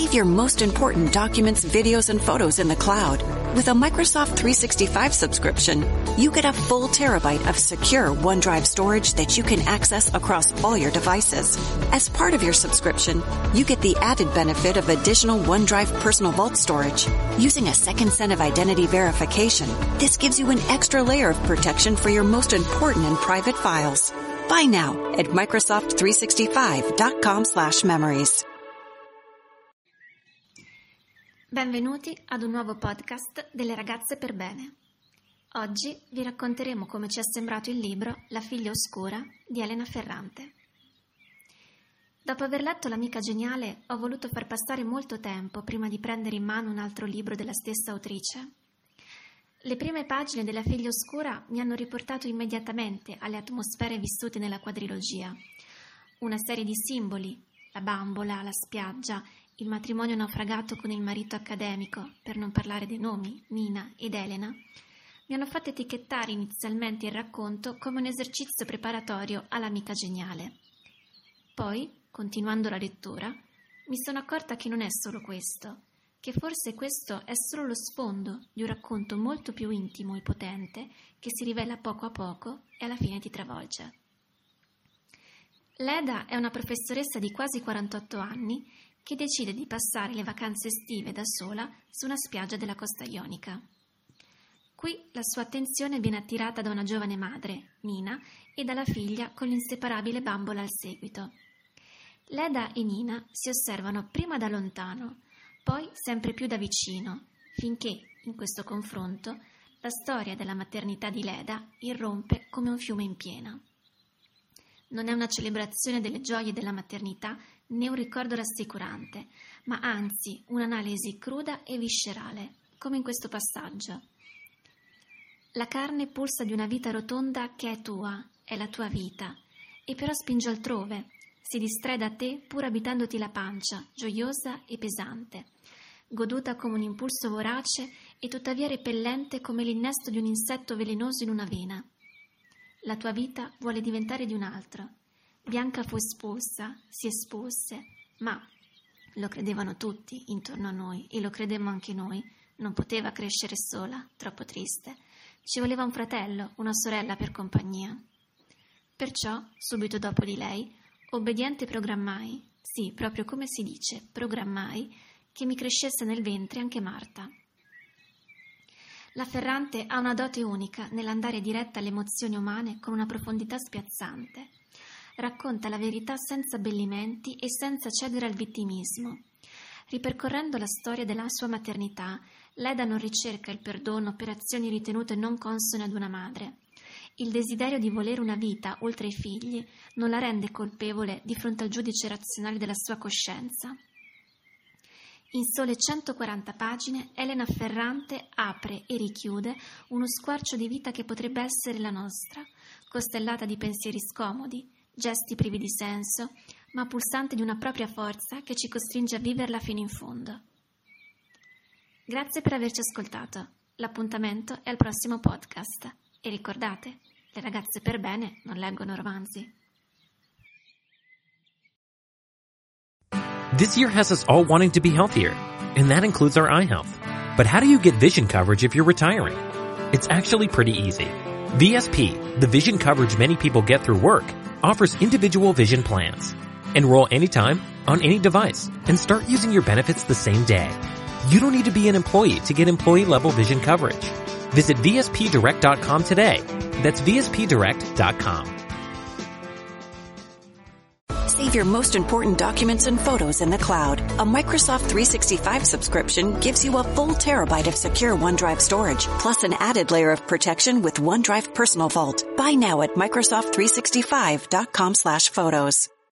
Save your most important documents, videos, and photos in the cloud. With a Microsoft 365 subscription, you get a full terabyte of secure OneDrive storage that you can access across all your devices. As part of your subscription, you get the added benefit of additional OneDrive personal vault storage. Using a second set of identity verification, this gives you an extra layer of protection for your most important and private files. Buy now at Microsoft365.com slash memories. Benvenuti ad un nuovo podcast delle ragazze per bene. Oggi vi racconteremo come ci è sembrato il libro La figlia oscura di Elena Ferrante. Dopo aver letto L'amica geniale ho voluto far passare molto tempo prima di prendere in mano un altro libro della stessa autrice. Le prime pagine della figlia oscura mi hanno riportato immediatamente alle atmosfere vissute nella quadrilogia. Una serie di simboli, la bambola, la spiaggia, il matrimonio naufragato con il marito accademico, per non parlare dei nomi, Nina ed Elena, mi hanno fatto etichettare inizialmente il racconto come un esercizio preparatorio all'amica geniale. Poi, continuando la lettura, mi sono accorta che non è solo questo, che forse questo è solo lo sfondo di un racconto molto più intimo e potente che si rivela poco a poco e alla fine ti travolge. Leda è una professoressa di quasi 48 anni che decide di passare le vacanze estive da sola su una spiaggia della costa ionica. Qui la sua attenzione viene attirata da una giovane madre, Nina, e dalla figlia con l'inseparabile bambola al seguito. Leda e Nina si osservano prima da lontano, poi sempre più da vicino, finché, in questo confronto, la storia della maternità di Leda irrompe come un fiume in piena. Non è una celebrazione delle gioie della maternità né un ricordo rassicurante, ma anzi un'analisi cruda e viscerale, come in questo passaggio. La carne pulsa di una vita rotonda che è tua, è la tua vita, e però spinge altrove, si distrae da te pur abitandoti la pancia, gioiosa e pesante, goduta come un impulso vorace e tuttavia repellente come l'innesto di un insetto velenoso in una vena. La tua vita vuole diventare di un altro, Bianca fu espulsa, si espulse, ma lo credevano tutti intorno a noi e lo credemmo anche noi. Non poteva crescere sola, troppo triste. Ci voleva un fratello, una sorella per compagnia. Perciò, subito dopo di lei, obbediente programmai, sì, proprio come si dice, programmai, che mi crescesse nel ventre anche Marta. La Ferrante ha una dote unica nell'andare diretta alle emozioni umane con una profondità spiazzante racconta la verità senza abbellimenti e senza cedere al vittimismo. Ripercorrendo la storia della sua maternità, Leda non ricerca il perdono per azioni ritenute non consone ad una madre. Il desiderio di volere una vita oltre i figli non la rende colpevole di fronte al giudice razionale della sua coscienza. In sole 140 pagine, Elena Ferrante apre e richiude uno squarcio di vita che potrebbe essere la nostra, costellata di pensieri scomodi, gesti privi di senso, ma pulsante di una propria forza che ci costringe a viverla fino in fondo. Grazie per averci ascoltato. L'appuntamento è al prossimo podcast. E ricordate, le ragazze per bene non leggono romanzi. This year has us all wanting to be healthier, and that includes our eye health. But how do you get vision coverage if you're retiring? It's actually pretty easy. VSP, the vision coverage many people get through work, offers individual vision plans. Enroll anytime, on any device, and start using your benefits the same day. You don't need to be an employee to get employee level vision coverage. Visit VSPDirect.com today. That's VSPDirect.com. Save your most important documents and photos in the cloud. A Microsoft 365 subscription gives you a full terabyte of secure OneDrive storage, plus an added layer of protection with OneDrive Personal Vault. Buy now at Microsoft365.com slash photos.